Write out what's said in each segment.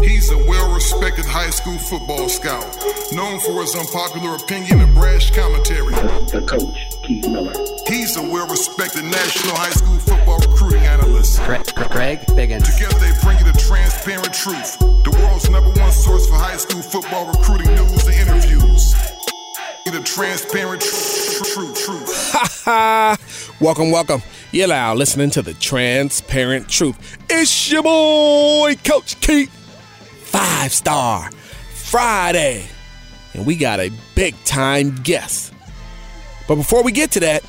He's a well respected high school football scout, known for his unpopular opinion and brash commentary. The coach, Keith Miller. He's a well respected national high school football recruiting analyst. Greg, Greg Biggins. Together they bring you the transparent truth, the world's number one source for high school football recruiting news and interviews. The transparent truth, truth, truth. Ha ha! welcome, welcome. You're now listening to the transparent truth. It's your boy, Coach Keith. Five star Friday. And we got a big time guest. But before we get to that,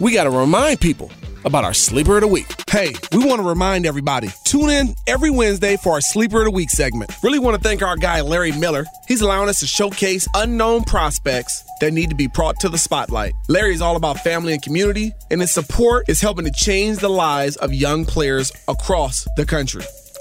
we got to remind people about our Sleeper of the Week. Hey, we want to remind everybody tune in every Wednesday for our Sleeper of the Week segment. Really want to thank our guy, Larry Miller. He's allowing us to showcase unknown prospects that need to be brought to the spotlight. Larry is all about family and community, and his support is helping to change the lives of young players across the country.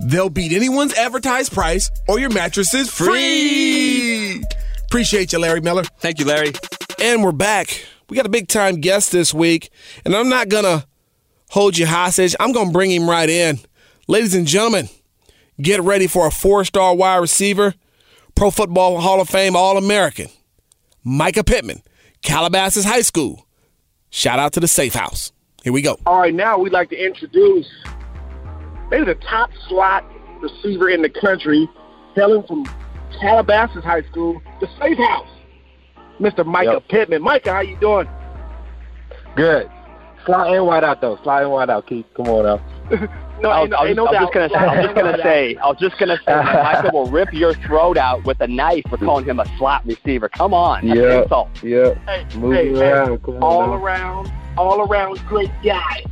They'll beat anyone's advertised price, or your mattress is free. Appreciate you, Larry Miller. Thank you, Larry. And we're back. We got a big time guest this week, and I'm not gonna hold you hostage. I'm gonna bring him right in. Ladies and gentlemen, get ready for a four star wide receiver, Pro Football Hall of Fame All American, Micah Pittman, Calabasas High School. Shout out to the Safe House. Here we go. All right, now we'd like to introduce maybe the top slot receiver in the country, hailing from Calabasas High School, the Safe House, Mr. Micah Yep. Pittman. Micah, how you doing? Good. Slide in wide out though. Slide in wide out, Keith. Come on now. No, I ain't was, no, I was, ain't no I was just gonna say, I was just gonna say, I was just gonna say, that Michael will rip your throat out with a knife for calling him a slot receiver. Come on, Yeah. Yeah. Hey, Move hey, it hey, around. All now. around, all around great guy,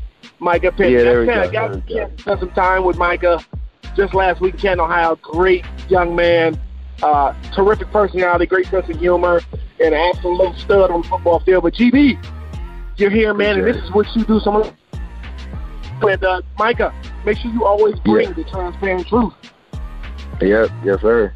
Micah Pittman. Yeah, there we go, kinda got there we go. chance to spend some time with Micah just last week in Canton, Ohio. Great young man, uh, terrific personality, great sense of humor, and an absolute stud on the football field. But GB, you're here, man, and this is what you do. Some of with uh, Micah, make sure you always bring the transparent truth. Yep. Yes, sir.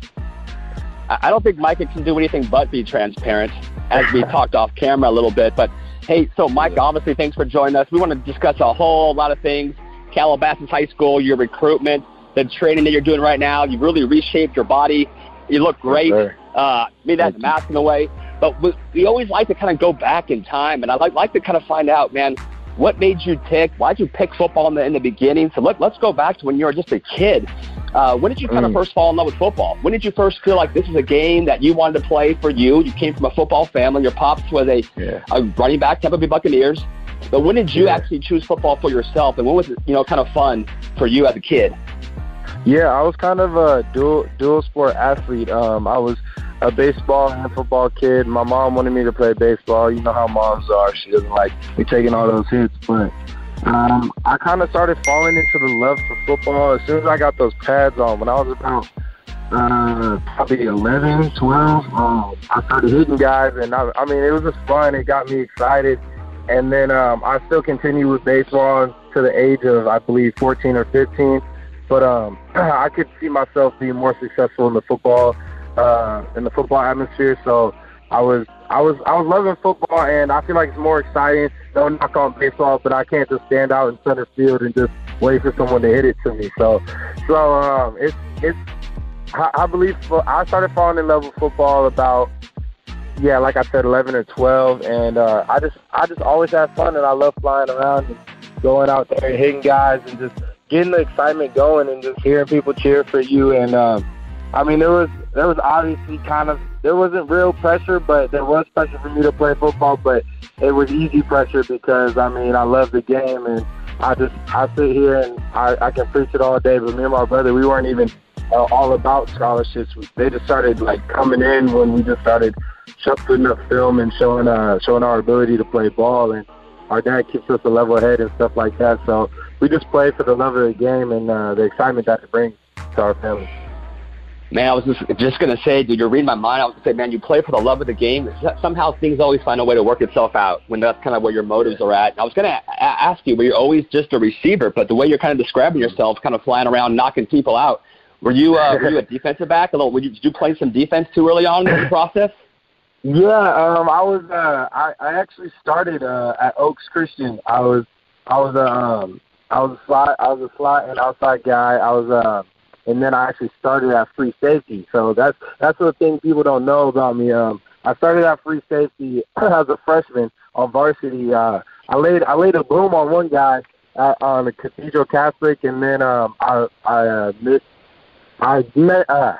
I I don't think Micah can do anything but be transparent, as we talked off camera a little bit. But hey, so Mike, obviously, thanks for joining us. We want to discuss a whole lot of things: Calabasas High School, your recruitment, the training that you're doing right now. You've really reshaped your body. You look great. sir. uh, maybe that's Thank you. masking away. But we, we always like to kind of go back in time, and I'd like, like to kind of find out, man, what made you tick? Why'd you pick football in the, in the beginning? So let, let's go back to when you were just a kid. Uh, when did you kind of Mm. first fall in love with football? When did you first feel like this is a game that you wanted to play for you? You came from a football family. Your pops was a, Yeah. a running back, Tampa Bay Buccaneers. But when did you Yeah. actually choose football for yourself, and when was it, you know, kind of fun for you as a kid? Yeah, I was kind of a dual dual sport athlete. Um, I was a baseball and football kid. My mom wanted me to play baseball. You know how moms are; she doesn't like me taking all those hits. But um, I kind of started falling into the love for football as soon as I got those pads on. When I was about uh, probably 11, 12, um, I started hitting guys, and I, I mean, it was just fun. It got me excited. And then um, I still continued with baseball to the age of, I believe, 14 or 15 but um, I could see myself being more successful in the football uh, in the football atmosphere. So I was I was I was loving football, and I feel like it's more exciting. No knock on baseball, but I can't just stand out in center field and just wait for someone to hit it to me. So so um, it's it's I, I believe I started falling in love with football about yeah, like I said, 11 or 12, and uh, I just I just always had fun, and I love flying around and going out there and hitting guys and just getting the excitement going and just hearing people cheer for you. And um, I mean, there was there was obviously kind of there wasn't real pressure, but there was pressure for me to play football. But it was easy pressure because I mean, I love the game and I just I sit here and I, I can preach it all day. But me and my brother, we weren't even uh, all about scholarships. They just started like coming in when we just started putting up film and showing uh showing our ability to play ball and our dad keeps us a level head and stuff like that. So we just play for the love of the game and uh, the excitement that it brings to our family. Man, I was just, just going to say, dude, you're reading my mind. I was going to say, man, you play for the love of the game. Somehow things always find a way to work itself out when that's kind of where your motives are at. I was going to a- ask you, were you always just a receiver? But the way you're kind of describing yourself, kind of flying around, knocking people out, were you uh, were you a defensive back? Although, were you, did you play some defense too early on in the process? Yeah, um, I was. Uh, I, I actually started uh, at Oaks Christian. I was. I was a. Um, I was a slot. I was a slot and outside guy. I was. Uh, and then I actually started at free safety. So that's that's the thing people don't know about me. Um, I started at free safety as a freshman on varsity. Uh, I laid I laid a boom on one guy at, on the Cathedral Catholic, and then um, I I uh, missed. I met. Uh,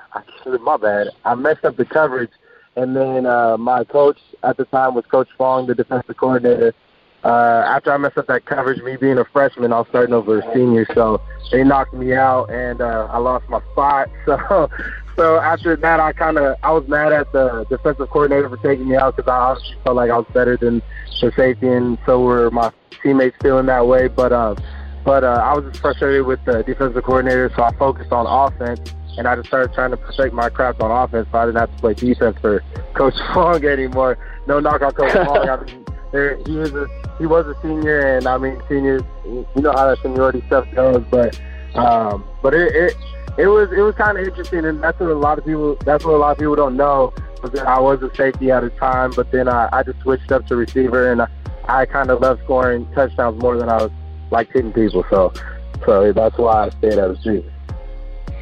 my bad. I messed up the coverage and then uh, my coach at the time was Coach Fong, the defensive coordinator. Uh, after I messed up that coverage, me being a freshman, I was starting over a senior, so they knocked me out, and uh, I lost my spot. So, so after that, I kind of I was mad at the defensive coordinator for taking me out because I honestly felt like I was better than the safety, and so were my teammates feeling that way. But uh, but uh, I was just frustrated with the defensive coordinator, so I focused on offense and I just started trying to perfect my craft on offense, so I didn't have to play defense for Coach Fong anymore. No knock on Coach Fong. I mean, there, he was a he was a senior, and I mean seniors, you know how that seniority stuff goes, but um, but it, it it was it was kind of interesting, and that's what a lot of people that's what a lot of people don't know was that I was a safety at a time, but then I, I just switched up to receiver, and I, I kind of love scoring touchdowns more than I was like hitting people, so so that's why I stayed as a receiver.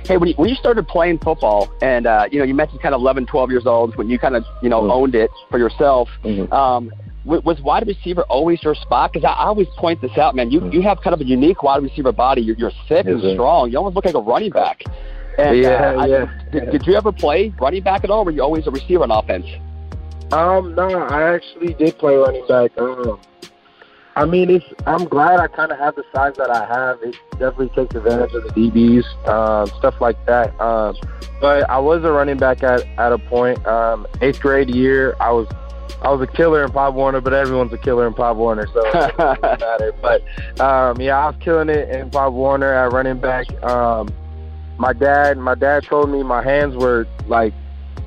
Hey, when you, when you started playing football, and uh, you know, you mentioned kind of 11, 12 years old when you kind of you know mm-hmm. owned it for yourself. Mm-hmm. Um, was wide receiver always your spot? Because I, I always point this out, man. You mm-hmm. you have kind of a unique wide receiver body. You're, you're thick and strong. You almost look like a running back. And, yeah, uh, yeah. Did, did you ever play running back at all? Or were you always a receiver on offense? Um, no, I actually did play running back. Um, I mean, it's. I'm glad I kind of have the size that I have. It definitely takes advantage of the DBs, um, stuff like that. Um, but I was a running back at at a point. Um, eighth grade year, I was I was a killer in Pop Warner, but everyone's a killer in Pop Warner, so it doesn't matter. But um, yeah, I was killing it in Pop Warner at running back. Um, my dad, my dad told me my hands were like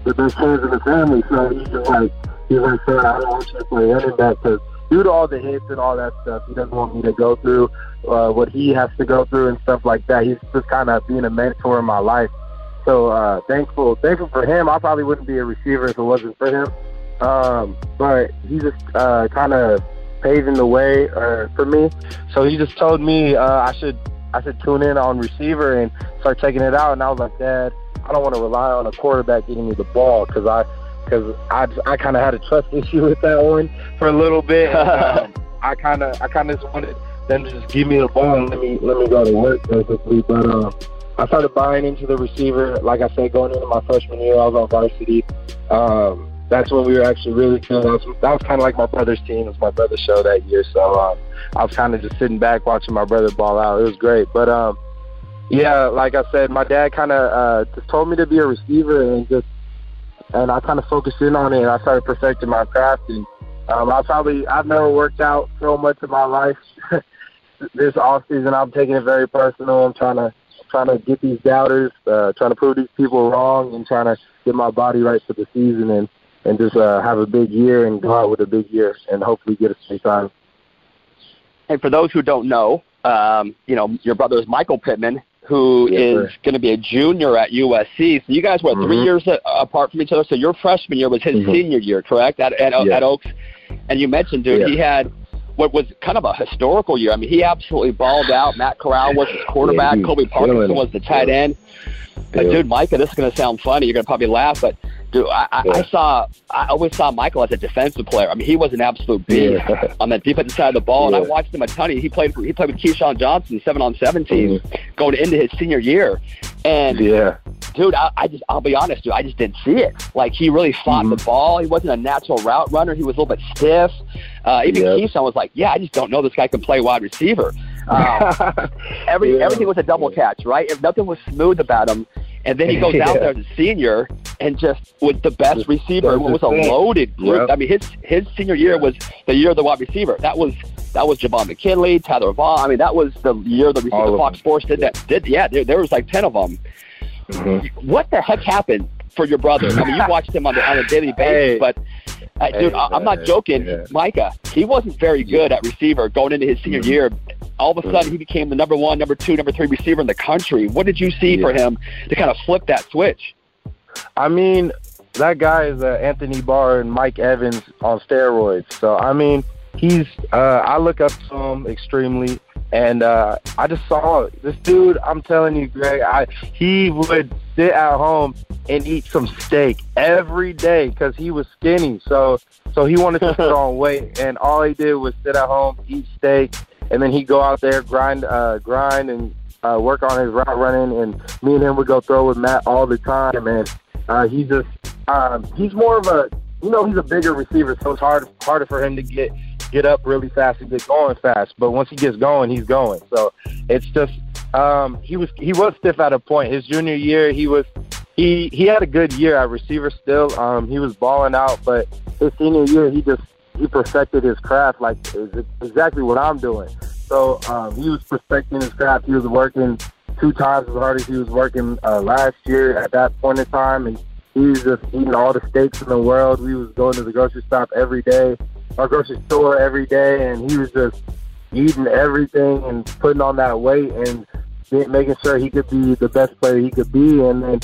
the best hands in the family, so he's just like he's like, "Son, I don't want you to play running back because." due to all the hits and all that stuff, he doesn't want me to go through uh, what he has to go through and stuff like that. He's just kind of being a mentor in my life. So uh, thankful, thankful for him. I probably wouldn't be a receiver if it wasn't for him. Um, but he just uh, kind of paving the way uh, for me. So he just told me uh, I should I should tune in on receiver and start taking it out. And I was like, Dad, I don't want to rely on a quarterback getting me the ball because I because I I kind of had a trust issue with that one for a little bit. um, I kind of I kind of just wanted them to just give me the ball and let me let me go to work basically. But um, I started buying into the receiver. Like I said, going into my freshman year, I was on varsity. Um, that's when we were actually really good. That was, was kind of like my brother's team. It was my brother's show that year. So um, I was kind of just sitting back watching my brother ball out. It was great. But um, yeah, like I said, my dad kind of uh, just told me to be a receiver and just and I kind of focused in on it, and I started perfecting my craft. And um, I probably I've never worked out so much in my life. this off season, I'm taking it very personal. I'm trying to trying to get these doubters, uh, trying to prove these people wrong, and trying to get my body right for the season, and and just uh, have a big year and go out with a big year, and hopefully get a state title. And for those who don't know, um, you know your brother is Michael Pittman, who yes, is going to be a junior at USC. So you guys were mm-hmm. three years apart from each other. So your freshman year was his mm-hmm. senior year, correct? At at, at Oaks, and you mentioned, dude, he had what was kind of a historical year. I mean, he absolutely balled out. Matt Corral was his quarterback. Yeah, Colby Parkinson was the tight end. But dude, Micah, this is going to sound funny. You're going to probably laugh, but Dude, I, I, I saw. I always saw Michael as a defensive player. I mean, he was an absolute beast Yeah. on that defensive side of the ball, and I watched him a ton. He played. He played with Keyshawn Johnson, seven on seven teams, going into his senior year. And Yeah. dude, I, I just, I'll be honest, dude, I just didn't see it. Like he really fought Mm-hmm. the ball. He wasn't a natural route runner. He was a little bit stiff. Uh, even Yep. Keyshawn was like, yeah, I just don't know this guy can play wide receiver. Um, every Yeah. everything was a double catch, right? If nothing was smooth about him, and then he goes out there as a senior and just was the best receiver. It was a loaded group. Yep. I mean, his his senior year was the year of the wide receiver. That was that was Javon McKinley, Tyler Vaughn. I mean, that was the year the receiver Fox. Sports did that. Did yeah, there, there was like ten of them. Mhm. What the heck happened for your brother? I mean, you watched him on the, on a daily basis, Hey. but uh, dude, Hey, I, I'm not joking. Yeah. Micah, he wasn't very good at receiver going into his senior Mm-hmm. year. All of a sudden, he became the number one, number two, number three receiver in the country. What did you see for him to kind of flip that switch? I mean, that guy is uh, Anthony Barr and Mike Evans on steroids. So I mean, he's. Uh, I look up to him extremely, and uh, I just saw this dude. I'm telling you, Greg. I he would sit at home and eat some steak every day because he was skinny. So so he wanted to put on weight, and all he did was sit at home, eat steak, and then he'd go out there grind, uh, grind, and uh, work on his route running. And me and him would go throw with Matt all the time, and uh, he just um, he's more of a you know he's a bigger receiver, so it's hard harder for him to get get up really fast and get going fast. But once he gets going, he's going. So it's just um, he was he was stiff at a point. His junior year, he was he he had a good year at receiver still. Um, he was balling out, but his senior year, he just he perfected his craft like exactly what I'm doing. So um, he was perfecting his craft. He was working two times as hard as he was working uh, last year at that point in time, and he was just eating all the steaks in the world. We was going to the grocery shop every day, our grocery store every day, and he was just eating everything and putting on that weight and making sure he could be the best player he could be. And then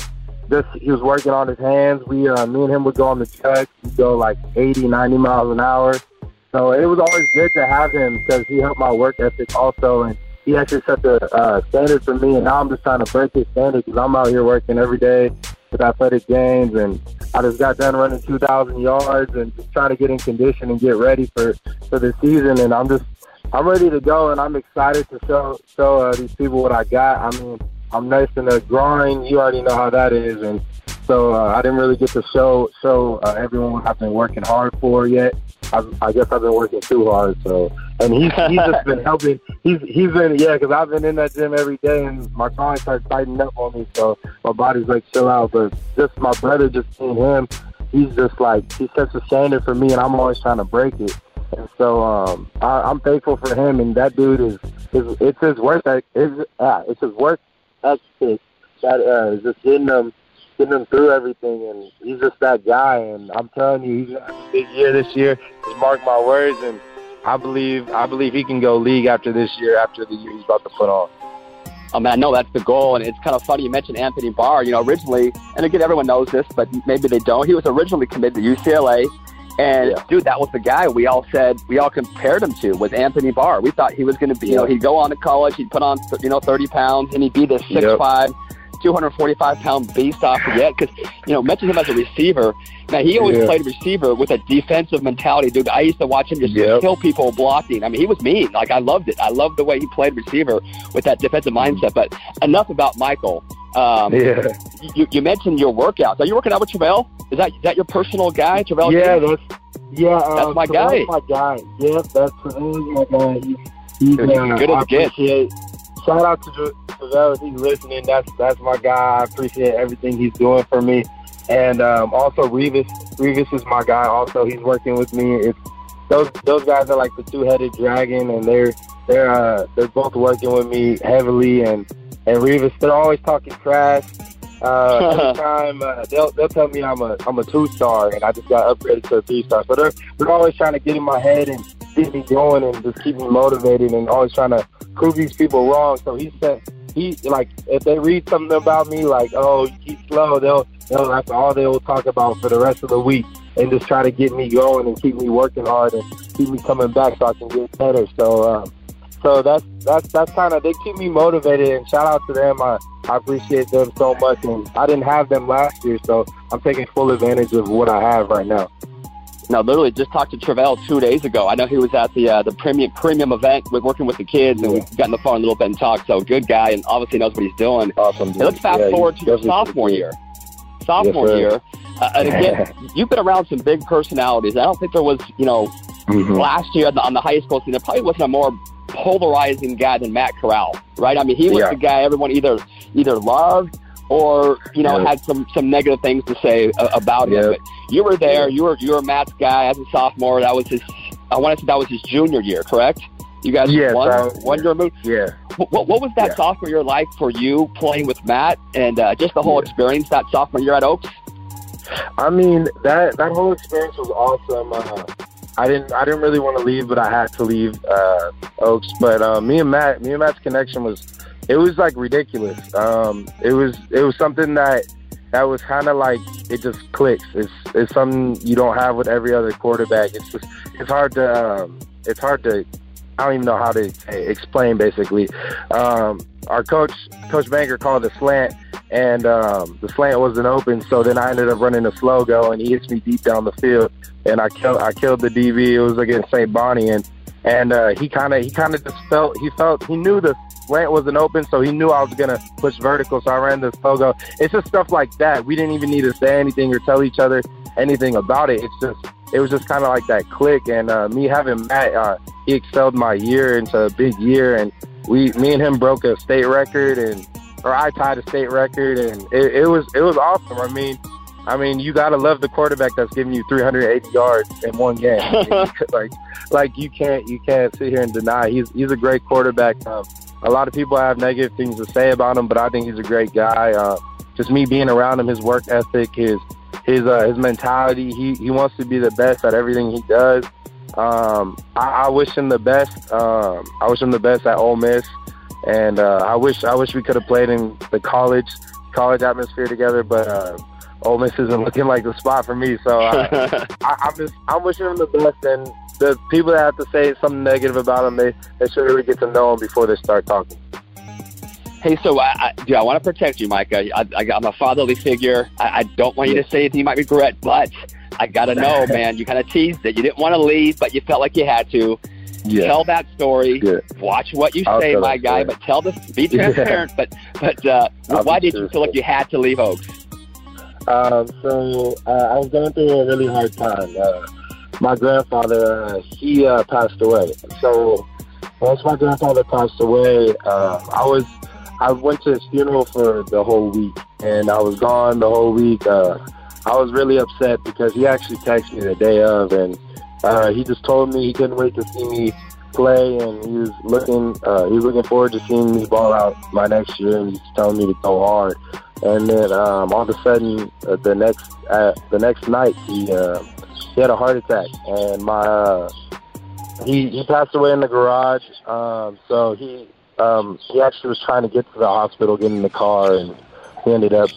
just he was working on his hands. We, uh, me and him would go on the track. We'd go like 80, 90 miles an hour. So it was always good to have him because he helped my work ethic also, and he actually set the uh, standard for me. And now I'm just trying to break his standard because I'm out here working every day with athletic games, and I just got done running 2,000 yards and just trying to get in condition and get ready for for the season. And I'm just I'm ready to go, and I'm excited to show show uh, these people what I got. I mean, I'm nice in the drawing. You already know how that is, and so uh, I didn't really get to show show uh, everyone what I've been working hard for yet. I've, I guess I've been working too hard. So, and he's he's just been helping. He's he's been yeah, because I've been in that gym every day, and my groin started tightening up on me, so my body's like chill out. But just my brother, just seeing him, he's just like he sets a standard for me, and I'm always trying to break it. And so um, I, I'm thankful for him, and that dude is, is it's his work. Is ah, it's his work ethic that uh, just getting them getting them through everything, and he's just that guy. And I'm telling you, he's gonna have a big year this year. Just mark my words, and I believe I believe he can go league after this year, after the year he's about to put on. I mean, I know that's the goal, and it's kind of funny you mentioned Anthony Barr. You know, originally, and again, everyone knows this, but maybe they don't. He was originally committed to UCLA, and Yeah. dude, that was the guy we all said we all compared him to was Anthony Barr. We thought he was going to be, you know, he'd go on to college, he'd put on, you know, 30 pounds, and he'd be this Yep. 6'5", 245 pound beast off get. Because you know, mention him as a receiver. Now he always Yeah. played receiver with a defensive mentality, dude. I used to watch him just Yep. kill people blocking. I mean, he was mean. Like I loved it. I loved the way he played receiver with that defensive mindset. But enough about Michael. Um, Yeah, you, you mentioned your workouts. Are you working out with Travell? Is that is that your personal guy, Travell? yeah, James? that's yeah. That's um, my guy. My guy. Yep, that's my guy. He, he's he's uh, good as I gets. Shout out to if he's listening. That's that's my guy. I appreciate everything he's doing for me. And um, also Revis. Revis is my guy. Also, he's working with me. It's those those guys are like the two headed dragon, and they're they're uh, they're both working with me heavily. And and Revis, they're always talking trash. Uh, every time uh, they'll they'll tell me I'm a I'm a two star, and I just got upgraded to a three star. So they're they're always trying to get in my head and get me going and just keep me motivated, and always trying to prove these people wrong. So he said he like if they read something about me like oh he's slow, they'll they'll that's all they will talk about for the rest of the week, and just try to get me going and keep me working hard and keep me coming back so I can get better. So. Um, so that's that's that's kind of they keep me motivated. And shout out to them. I I appreciate them so much. And I didn't have them last year, so I'm taking full advantage of what I have right now. Now, literally, just talked to Travell two days ago. I know he was at the uh, the premium premium event with working with the kids, and we got on the phone a little bit and talked. So, good guy, and obviously knows what he's doing. Awesome. Hey, let's fast Yeah, forward to your sophomore year. Sophomore Yes, year, uh, and again, you've been around some big personalities. I don't think there was, you know, Mhm. last year on the, on the high school scene, there probably wasn't a more polarizing guy than Matt Corral, right? I mean, he was Yeah. the guy everyone either either loved or you know Yeah. had some some negative things to say uh, about him. But you were there. You were you were Matt's guy as a sophomore. That was his. I want to say that was his junior year, correct? You guys Yes, one I- one year removed. Yeah. What, what, what was that Yeah. sophomore year like for you playing with Matt and uh, just the whole Yeah. experience that sophomore year at Oaks? I mean that that whole experience was awesome. Uh, I didn't I didn't really want to leave, but I had to leave uh, Oaks. But uh, me and Matt, me and Matt's connection was it was like ridiculous. Um, it was it was something that that was kind of like it just clicks. It's it's something you don't have with every other quarterback. It's just it's hard to um, it's hard to I don't even know how to explain. Basically, um, our coach Coach Banker called a slant, and um, the slant wasn't open. So then I ended up running a slow go, and he hits me deep down the field, and I killed I killed the DB. It was against St. Bonnie, and and uh, he kind of he kind of just felt he felt he knew the slant wasn't open, so he knew I was gonna push vertical. So I ran the slow go. It's just stuff like that. We didn't even need to say anything or tell each other anything about it. It's just it was just kind of like that click, and uh, me having Matt, uh, he excelled my year into a big year, and we, me and him broke a state record, and or I tied a state record, and it, it was it was awesome. I mean, I mean, you gotta love the quarterback that's giving you 380 yards in one game. I mean, like, like you can't you can't sit here and deny he's he's a great quarterback. Um, a lot of people have negative things to say about him, but I think he's a great guy. Uh, just me being around him, his work ethic, his his uh, his mentality. He he wants to be the best at everything he does. Um, I, I wish him the best. Um, I wish him the best at Ole Miss, and uh, I wish I wish we could have played in the college college atmosphere together. But uh, Ole Miss isn't looking like the spot for me. So I, I, I'm just I'm wishing him the best. And the people that have to say something negative about him, they they should really get to know him before they start talking. Hey, so I, I, dude, I want to protect you, Micah. I, I, I'm a fatherly figure. I, I don't want you to say anything you might regret, but I got to know, man. You kind of teased it. You didn't want to leave, but you felt like you had to. Tell that story. Good. Watch what you I'll say, my guy. story. But tell the be transparent. but but uh, why did you feel like you had to leave Oaks? Um, so uh, I was going through a really hard time. Uh, my grandfather, uh, he uh, passed away. So once my grandfather passed away, uh, I was I went to his funeral for the whole week, and I was gone the whole week. Uh, I was really upset because he actually texted me the day of, and he just told me he couldn't wait to see me play, and he was looking he was looking forward to seeing me ball out my next year, and he's telling me to go hard. And then um, all of a sudden, uh, the next uh, the next night, he uh, he had a heart attack, and my uh, he he passed away in the garage. Um, so he um, he actually was trying to get to the hospital, get in the car, and he ended up.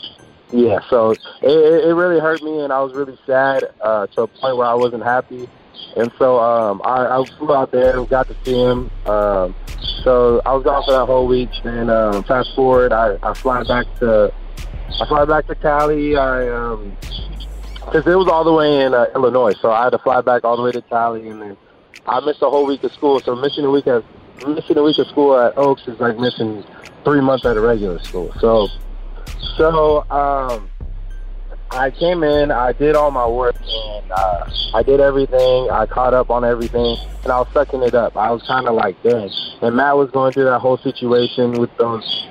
Yeah, so it, it really hurt me, and I was really sad uh, to a point where I wasn't happy. And so um, I, I flew out there, and got to see him. Um, so I was gone for that whole week. And um, fast forward, I, I fly back to I fly back to Cali. I um, because it was all the way in uh, Illinois, so I had to fly back all the way to Cali, and then I missed a whole week of school. So missing a week of missing a week of school at Oaks is like missing three months at a regular school. So so um, I came in, I did all my work, and uh, I did everything. I caught up on everything, and I was sucking it up. I was kind of like, dang. And Matt was going through that whole situation with those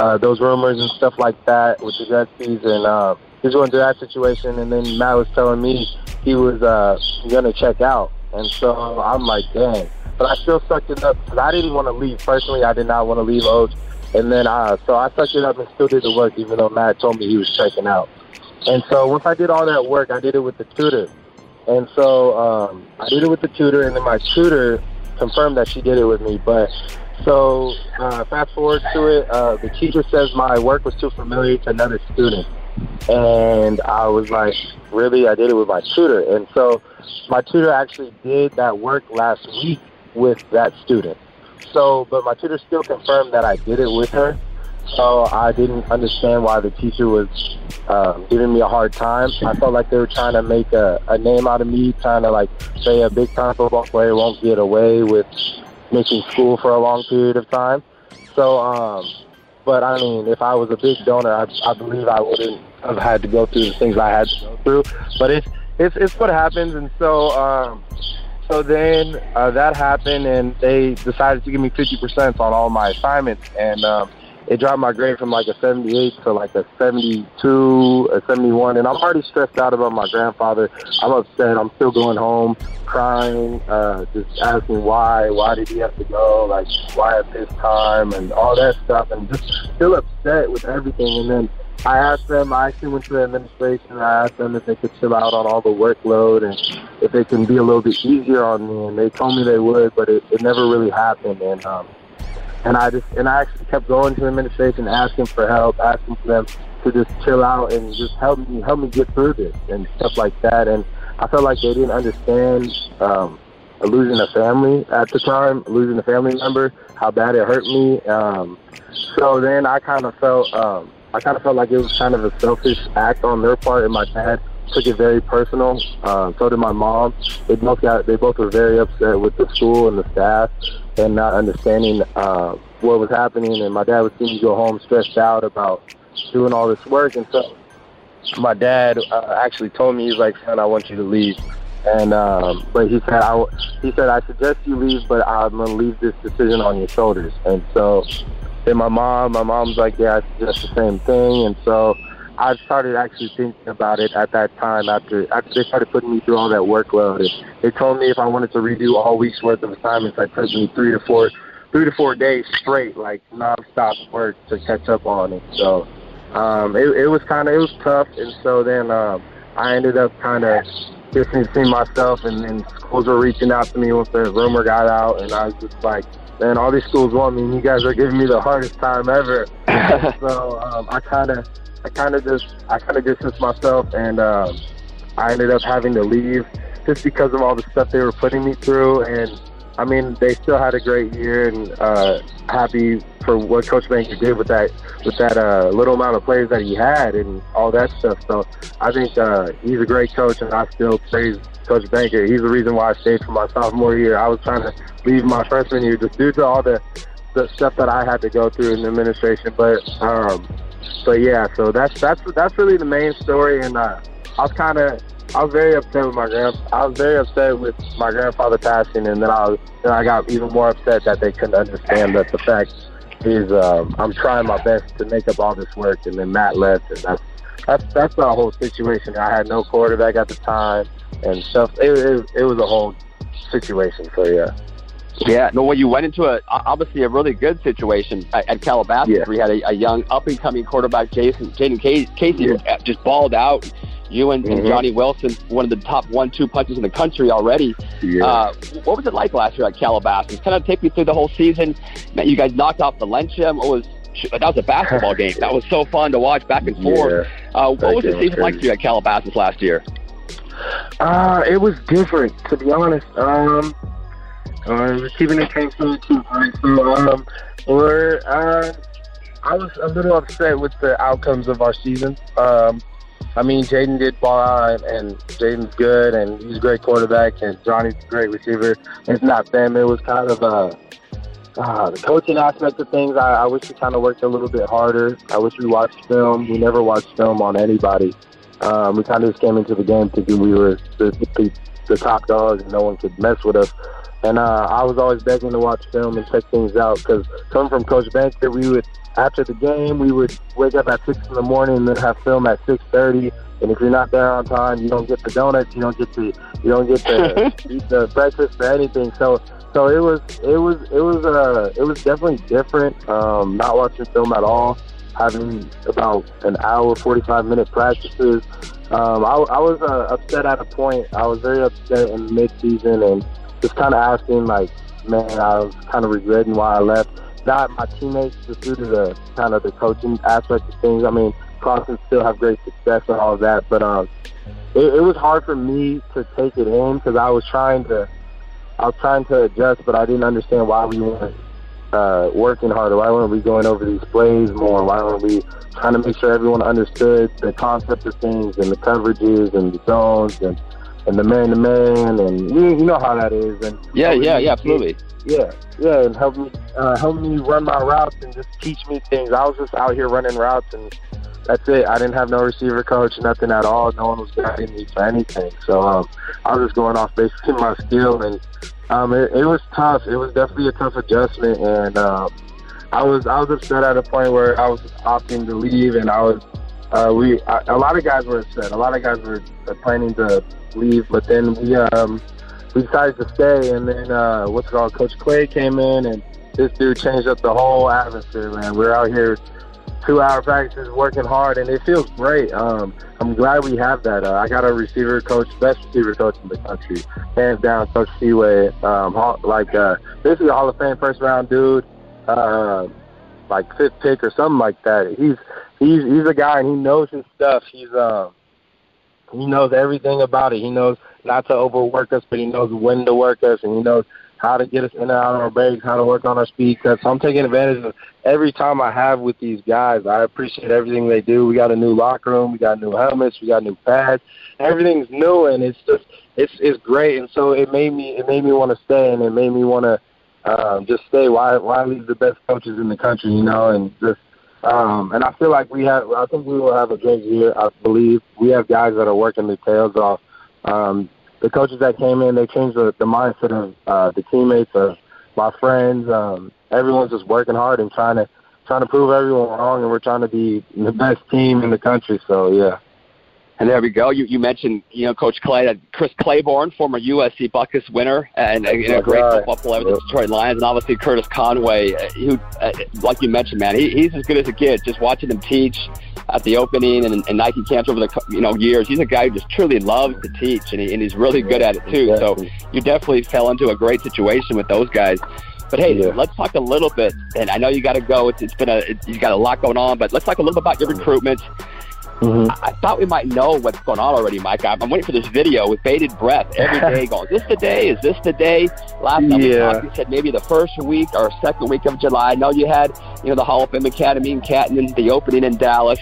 uh, those rumors and stuff like that with the Gretzky's, and uh, he was going through that situation. And then Matt was telling me he was uh, going to check out, and so I'm like, dang. But I still sucked it up because I didn't want to leave. Personally, I did not want to leave Oaks. And then, uh, so I sucked it up and still did the work, even though Matt told me he was checking out. And so once I did all that work, I did it with the tutor. And so um, I did it with the tutor, and then my tutor confirmed that she did it with me. But so uh, fast forward to it, uh, the teacher says my work was too familiar to another student. And I was like, really? I did it with my tutor. And so my tutor actually did that work last week with that student. so, but my tutor still confirmed that I did it with her. So I didn't understand why the teacher was um, giving me a hard time. I felt like they were trying to make a, a name out of me, trying to like say a big time football player won't get away with missing school for a long period of time. So, um, but I mean, if I was a big donor, I, I believe I wouldn't have had to go through the things I had to go through. But it's it's it's what happens, and so um, so then uh, that happened, and they decided to give me 50% on all my assignments, and um, it dropped my grade from like a 78 to like a 72, a 71, and I'm already stressed out about my grandfather. I'm upset. I'm still going home, crying, uh, just asking why, why did he have to go, like why at this time, and all that stuff, and just still upset with everything. And then I asked them, I actually went to the administration, I asked them if they could chill out on all the workload and if they can be a little bit easier on me, and they told me they would, but it, it never really happened. And um, and I just and I actually kept going to the administration, asking for help, asking for them to just chill out and just help me help me get through this and stuff like that. And I felt like they didn't understand um, losing a family at the time, losing a family member, how bad it hurt me. Um, so then I kind of felt um, I kind of felt like it was kind of a selfish act on their part, and my dad took it very personal. Uh, so did my mom. They both got they both were very upset with the school and the staff and not understanding uh, what was happening. And my dad would see me go home stressed out about doing all this work. And so my dad uh, actually told me he's like, "Son, I want you to leave." And um, but he said, "I he said I suggest you leave, but I'm gonna leave this decision on your shoulders." And so then my mom, my mom's like, "Yeah, I suggest the same thing." And so I started actually thinking about it at that time after after they started putting me through all that workload. And they told me if I wanted to redo all week's worth of assignments, I'd take me three to four three to four days straight, like nonstop work to catch up on it. So um, it, it was kind of it was tough, and so then um, I ended up kind of distancing myself, and then schools were reaching out to me once the rumor got out, and I was just like, man, all these schools want me, and you guys are giving me the hardest time ever. so um, I kind of I kind of just I kind of distanced myself, and um, I ended up having to leave just because of all the stuff they were putting me through. And I mean, they still had a great year, and uh, happy for what Coach Banker did with that with that uh, little amount of players that he had and all that stuff. So I think uh, he's a great coach, and I still praise Coach Banker. He's the reason why I stayed for my sophomore year. I was trying to leave my freshman year just due to all the the stuff that I had to go through in the administration, but. Um, so yeah, so that's that's that's really the main story, and uh, I was kind of I was very upset with my grand I was very upset with my grandfather passing, and then I was then I got even more upset that they couldn't understand that the fact is um, I'm trying my best to make up all this work, and then Matt left, and that's that's that's the whole situation. I had no quarterback at the time, and stuff. It, it, it was a whole situation. So yeah. Yeah, no. Well, you went into a obviously a really good situation at, at Calabasas. Yeah. We had a, a young up and coming quarterback, Jason Jaden Casey, Yeah. just balled out. You and, and Mhm. Johnny Wilson, one of the top one-two punches in the country already. Yeah. Uh, what was it like last year at Calabasas? Kind of take me through the whole season. Man, you guys knocked off Valencia. What was that was a basketball game. That was so fun to watch back and forth. Uh, what That was the game was season like for you at Calabasas last year? Uh, it was different, to be honest. Um, uh, receiving a too, right? So, um, we're, uh, I was a little upset with the outcomes of our season. Um, I mean, Jaden did ball out, and, and Jaden's good, and he's a great quarterback, and Johnny's a great receiver. It's not them. It was kind of uh, uh, the coaching aspect of things. I, I wish we kind of worked a little bit harder. I wish we watched film. We never watched film on anybody. Um, we kind of just came into the game thinking we were the, the, the top dogs and no one could mess with us. And uh, I was always begging to watch film and check things out because coming from Coach Banker, we would after the game we would wake up at six in the morning and then have film at six thirty. And if you're not there on time, you don't get the donuts, you don't get the you don't get the eat the breakfast or anything. So so it was it was it was uh it was definitely different. Um, not watching film at all having about an hour, 45 minute practices. Um, I, I was uh, upset at a point. I was very upset in mid-season and just kind of asking, like, man, I was kind of regretting why I left. Not my teammates, just due to the kind of the coaching aspect of things. I mean, Carson still have great success and all of that, but um, it, it was hard for me to take it in because I was trying to, I was trying to adjust, but I didn't understand why we weren't uh, working harder? Why weren't we going over these plays more? Why weren't we trying to make sure everyone understood the concept of things and the coverages and the zones and and the man to man and you, you know how that is and yeah yeah yeah absolutely yeah yeah and help me uh, help me run my routes and just teach me things. I was just out here running routes and that's it. I didn't have no receiver coach, nothing at all. No one was guiding me for anything. So um, I was just going off basically my skill, and um, it, it was tough. It was definitely a tough adjustment, and um, I was I was upset at a point where I was opting to leave, and I was uh, we I, a lot of guys were upset. A lot of guys were planning to leave, but then we um, we decided to stay, and then uh, what's it called Coach Clay came in, and this dude changed up the whole atmosphere. Man, we're out here two hour practices, working hard, and it feels great. Um, I'm glad we have that. Uh, I got a receiver coach, best receiver coach in the country, hands down, Coach Seaway. Um, like uh, basically a Hall of Fame first round dude, uh, like fifth pick or something like that. He's he's he's a guy and he knows his stuff. He's um he knows everything about it. He knows not to overwork us, but he knows when to work us, and he knows how to get us in and out of our breaks, how to work on our speed. So I'm taking advantage of every time I have with these guys. I appreciate everything they do. We got a new locker room, we got new helmets, we got new pads. Everything's new, and it's just it's it's great. And so it made me it made me want to stay, and it made me want to um, just stay. Why why leave the best coaches in the country, you know, and just. Um, and I feel like we have. I think we will have a great year. I believe we have guys that are working their tails off. Um, the coaches that came in, they changed the, the mindset of uh, the teammates, of my friends. Um, everyone's just working hard and trying to trying to prove everyone wrong, and we're trying to be the best team in the country. So yeah. And there we go. You, you mentioned, you know, Coach Clay, Chris Claiborne, former USC Butkus winner, and uh, you know, great football player with the Detroit Lions, and obviously Curtis Conway, uh, who, uh, like you mentioned, man, he, he's as good as a kid. Just watching him teach at the opening and, and Nike camps over the you know years, he's a guy who just truly loves to teach, and, he, and he's really good at it too. So you definitely fell into a great situation with those guys. But hey, yeah. let's talk a little bit. And I know you got to go. It's, it's been a it, you got a lot going on, but let's talk a little bit about your recruitment. Mm-hmm. I, I thought we might know what's going on already, Mike. I'm, I'm waiting for this video with bated breath every day going, is this the day? Is this the day? Last time yeah. we talked, you said maybe the first week or second week of July. I know you had, you know, the Hall of Fame Academy in Canton, the opening in Dallas.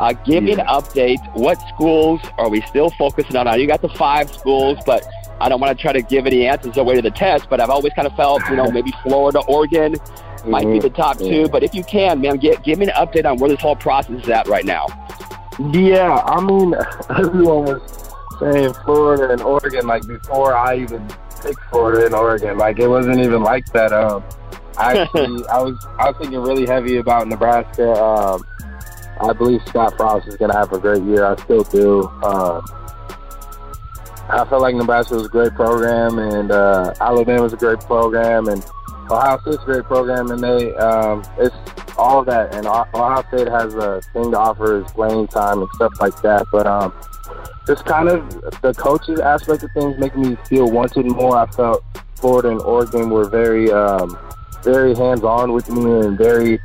Uh, give yeah. me an update. What schools are we still focusing on? Now, you got the five schools, but I don't want to try to give any answers away to the test, but I've always kind of felt, you know, maybe Florida, Oregon might mm-hmm. be the top two. But if you can, man, get, give me an update on where this whole process is at right now. Yeah, I mean, everyone was saying Florida and Oregon like before I even picked Florida and Oregon. Like it wasn't even like that. Um, actually, I was I was thinking really heavy about Nebraska. Um, I believe Scott Frost is going to have a great year. I still do. Um, I felt like Nebraska was a great program, and uh, Alabama was a great program, and Ohio State's a great program, and they um, it's all that. And Ohio State has a thing to offer is playing time and stuff like that. But um, just kind of the coaches aspect of things make me feel wanted more. I felt Florida and Oregon were very um, very hands on with me and very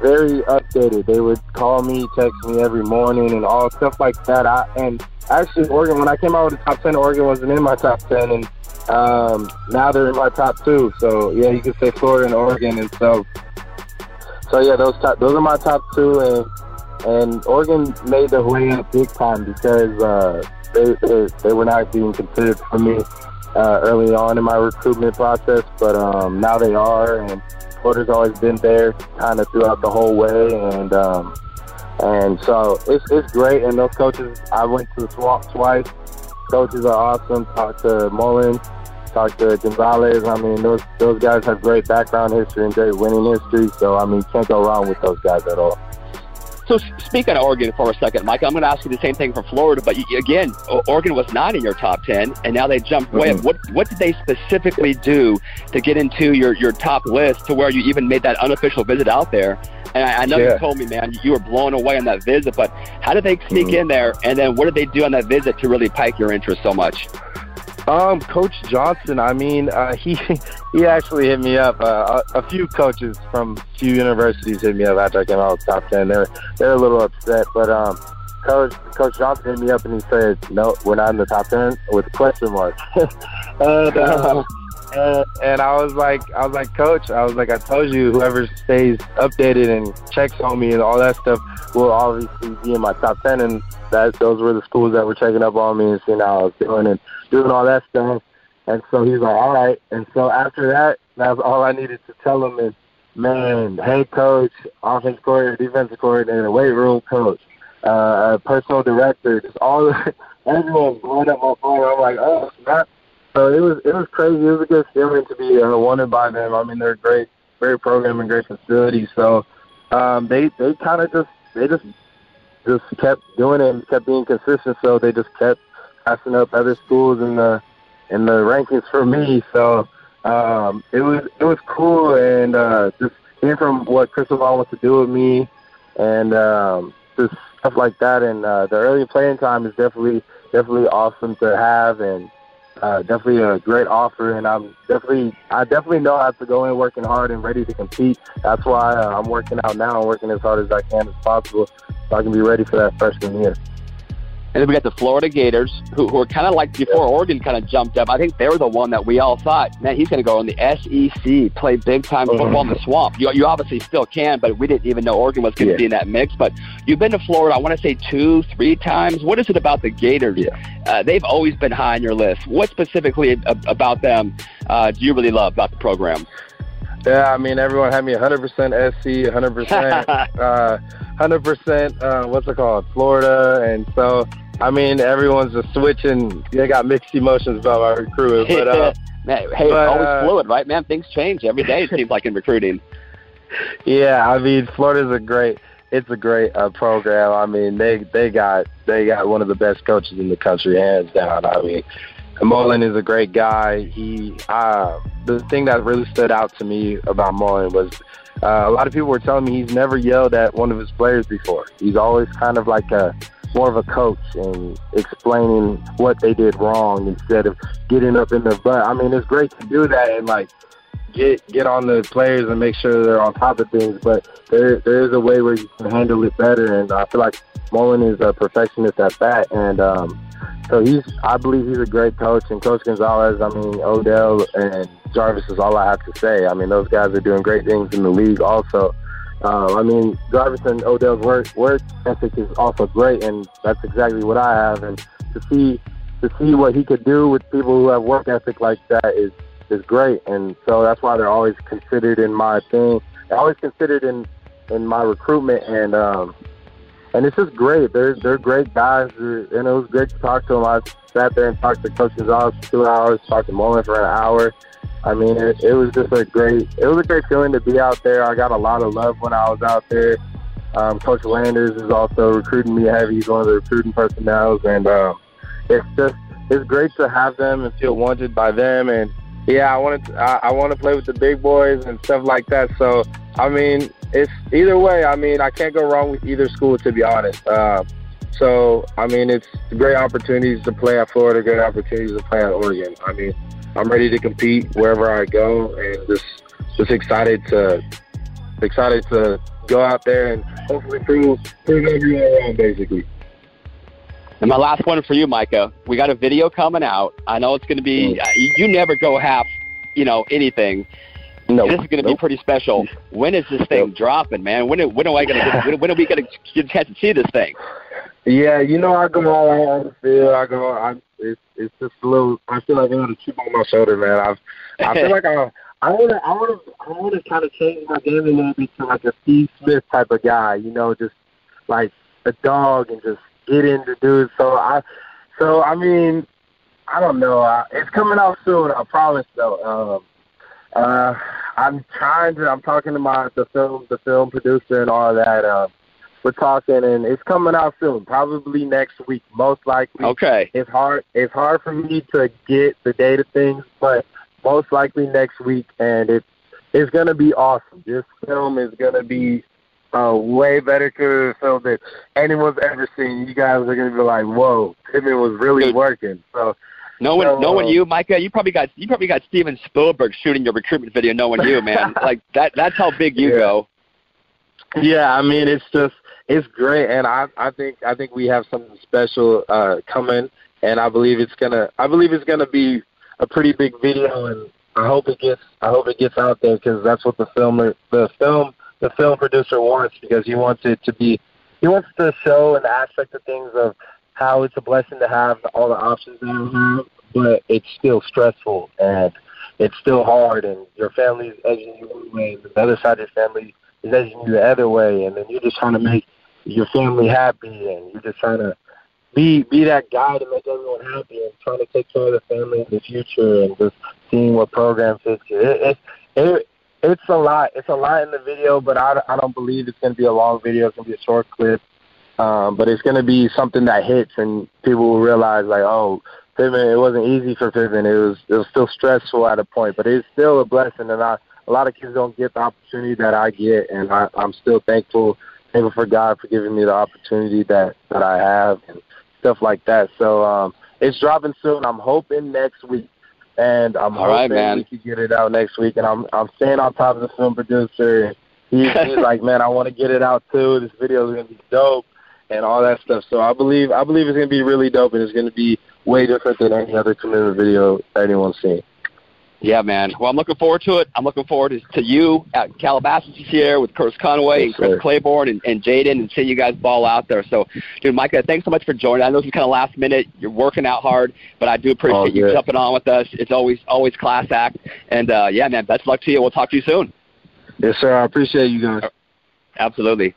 very updated. They would call me, text me every morning, and all stuff like that. I and actually Oregon when I came out with the top ten, Oregon wasn't in my top ten, and um, now they're in my top two. So yeah, you could say Florida and Oregon, and so so yeah, those top, those are my top two, and and Oregon made their way up big time because uh, they, they they were not being considered for me uh, early on in my recruitment process, but um, now they are, and Florida's always been there kind of throughout the whole way, and um, and so it's it's great. And those coaches, I went to the swamp twice. Coaches are awesome. Talked to Mullen talk to Gonzales. I mean, those those guys have great background history and great winning history. So I mean, can't go wrong with those guys at all. So speaking of Oregon for a second, Mike, I'm going to ask you the same thing for Florida. But again, Oregon was not in your top ten, and now they jumped way mm-hmm. up. What what did they specifically do to get into your your top list to where you even made that unofficial visit out there? And I, I know yeah. you told me, man, you were blown away on that visit. But how did they sneak mm-hmm. in there? And then what did they do on that visit to really pique your interest so much? Um, Coach Johnson. I mean, uh, he he actually hit me up. Uh, a, a, few coaches from a few universities hit me up after I came out of the top ten. They're they're a little upset, but um, Coach Coach Johnson hit me up and he said, "No, we're not in the top ten with a question mark." and, uh, and, and I was like, I was like, Coach, I was like, I told you, whoever stays updated and checks on me and all that stuff will obviously be in my top ten, and that those were the schools that were checking up on me and seeing how I was doing and doing all that stuff. And so he's like, all right. And so after that, that's all I needed to tell him is, man, head coach, offense coordinator, defensive coordinator, weight room coach, uh, personal director, just all the, everyone blowing up my phone. I'm like, oh, snap. So it was it was crazy. It was a good feeling to be uh, wanted by them. I mean, they're great, great program and great facility. So um, they they kind of just they just just kept doing it and kept being consistent. So they just kept passing up other schools in the in the rankings for me. So um, it was it was cool and uh, just hearing from what Cristobal wants to do with me and um, just stuff like that. And uh, the early playing time is definitely definitely awesome to have and uh, definitely a great offer, and I'm definitely I definitely know I have to go in working hard and ready to compete. That's why uh, I'm working out now and working as hard as I can as possible, so I can be ready for that freshman year. And then we got the Florida Gators, who, who are kind of like before Oregon kind of jumped up. I think they were the one that we all thought, man, he's going to go in the SEC, play big time Uh-huh. football in the swamp. You, you obviously still can, but we didn't even know Oregon was going to Yeah. be in that mix. But you've been to Florida, I want to say two, three times. What is it about the Gators? Uh, they've always been high on your list. What specifically about them uh, do you really love about the program? Yeah, I mean everyone had me 100% SC, 100%, uh, 100%. Uh, what's it called, Florida, and so I mean everyone's just switching. They got mixed emotions about my recruiting, but uh, Man, hey, but, it's always uh, fluid, right, man? Things change every day. It seems like in recruiting. Yeah, I mean Florida's a great it's a great uh, program. I mean they they got they got one of the best coaches in the country, hands down. I mean Mullen is a great guy. He uh, the thing that really stood out to me about Mullen was uh, a lot of people were telling me he's never yelled at one of his players before. He's always kind of like a more of a coach and explaining what they did wrong instead of getting up in their butt. I mean, it's great to do that and like get get on the players and make sure they're on top of things. But there there is a way where you can handle it better, and I feel like Mullen is a perfectionist at that. And um, so he's I believe he's a great coach. And Coach Gonzales, I mean Odell and Jarvis is all I have to say. I mean those guys are doing great things in the league also. Uh, I mean, Jarvis Odell's work work ethic is also great, and that's exactly what I have. And to see to see what he could do with people who have work ethic like that is is great, and so that's why they're always considered in my thing. They're always considered in in my recruitment, and um, and it's just great. They're they're great guys, and it was great to talk to them. I sat there and talked to Coach Gonzales for two hours, talked to Mullen for an hour. I mean, it, it was just a great it was a great feeling to be out there. I got a lot of love when I was out there. Um, Coach Landers is also recruiting me heavy. He's one of the recruiting personnel, and um, it's just it's great to have them and feel wanted by them. And yeah, I wanted to, I, I want to play with the big boys and stuff like that. So I mean, it's either way. I mean, I can't go wrong with either school to be honest. Uh, so I mean, it's great opportunities to play at Florida, great opportunities to play at Oregon. I mean, I'm ready to compete wherever I go, and just just excited to excited to go out there and hopefully prove prove everyone wrong, basically. And my last one for you, Micah. We got a video coming out. I know it's going to be. Uh, you never go half, you know, anything. No, This is going to be pretty special. When is this thing Nope. dropping, man? When when am I going to when, when are we going to get a chance to see this thing? Yeah, you know, I go all out on the field. I go. I it's it's just a little. I feel like I got a chip on my shoulder, man. I've I feel like I I want to I want to I want to kind of change my game a little bit to like a Steve Smith type of guy. You know, just like a dog and just get into dudes. So I so I mean I don't know. I, it's coming out soon. I promise though. Um, uh, I'm trying to. I'm talking to my the film the film producer and all that. Um, we're talking, and it's coming out soon. Probably next week, most likely. Okay. It's hard. It's hard for me to get the data things, but most likely next week, and it's it's gonna be awesome. This film is gonna be uh, way better to the film that anyone's ever seen. You guys are gonna be like, "Whoa, Pittman was really Dude. working." So Knowing So, knowing uh, you, Micah, you probably got you probably got Steven Spielberg shooting your recruitment video. Knowing you, man, like that that's how big you Yeah. go. Yeah, I mean it's just it's great, and I I think I think we have something special uh, coming, and I believe it's gonna I believe it's gonna be a pretty big video, and I hope it gets I hope it gets out there because that's what the filmer the film the film producer wants because he wants it to be he wants to show an aspect of things of how it's a blessing to have all the options that you have, but it's still stressful and it's still hard and your family's edging you one way and the other side of your family is edging you the other way and then you're just trying to make your family happy and you're just trying to be be that guy to make everyone happy and trying to take care of the family in the future and just seeing what program fits you. It, it, it, it's a lot. It's a lot in the video, but I, I don't believe it's going to be a long video. It's going to be a short clip. Um, but it's going to be something that hits and people will realize like, oh, Pittman, it wasn't easy for Pittman. It was it was still stressful at a point, but it's still a blessing. And I, a lot of kids don't get the opportunity that I get, and I, I'm still thankful, thankful for God for giving me the opportunity that that I have and stuff like that. So um, it's dropping soon. I'm hoping next week, and I'm All hoping right, we can get it out next week. And I'm I'm staying on top of the film producer. He's like, man, I want to get it out too. This video is gonna be dope and all that stuff. So I believe I believe it's gonna be really dope, and it's gonna be way different than any other commitment video anyone's seen. Yeah, man. Well, I'm looking forward to it. I'm looking forward to, to you at Calabasas this year with Curtis Conway and Yes, Chris sir. Claiborne and, and Jaden and seeing you guys ball out there. So, dude, Micah, thanks so much for joining. I know this is kind of last minute. You're working out hard, but I do All appreciate you good. jumping on with us. It's always always class act. And uh, yeah, man, best of luck to you. We'll talk to you soon. Yes, sir. I appreciate you guys. Absolutely.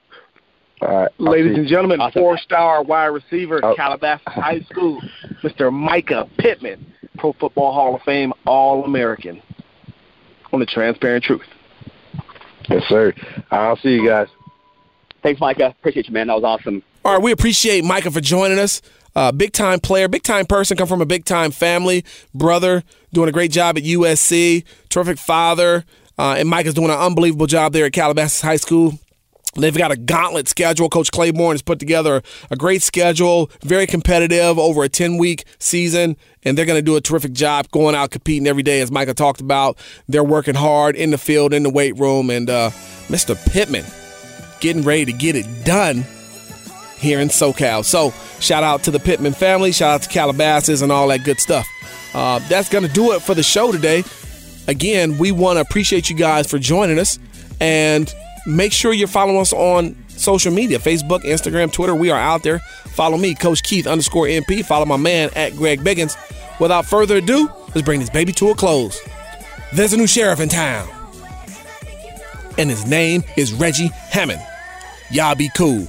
All right, Ladies and gentlemen, Awesome. four-star wide receiver, Oh. Calabasas High School, Mr. Micah Pittman, Pro Football Hall of Fame All-American. On the Transparent Truth. Yes, sir. I'll see you guys. Thanks, Micah. Appreciate you, man. That was awesome. All right, we appreciate Micah for joining us. Uh, big time player, big time person, come from a big time family, brother, doing a great job at USC, terrific father, uh, and Micah's doing an unbelievable job there at Calabasas High School. They've got a gauntlet schedule. Coach Claiborne has put together a great schedule, very competitive over a 10 week season, and they're going to do a terrific job going out competing every day, as Micah talked about. They're working hard in the field, in the weight room, and uh, Mr. Pittman getting ready to get it done here in SoCal. So, shout out to the Pittman family, shout out to Calabasas, and all that good stuff. Uh, that's going to do it for the show today. Again, we want to appreciate you guys for joining us, and make sure you're following us on social media Facebook, Instagram, Twitter. We are out there. Follow me, Coach Keith underscore MP. Follow my man at Greg Biggins. Without further ado, let's bring this baby to a close. There's a new sheriff in town, and his name is Reggie Hammond. Y'all be cool.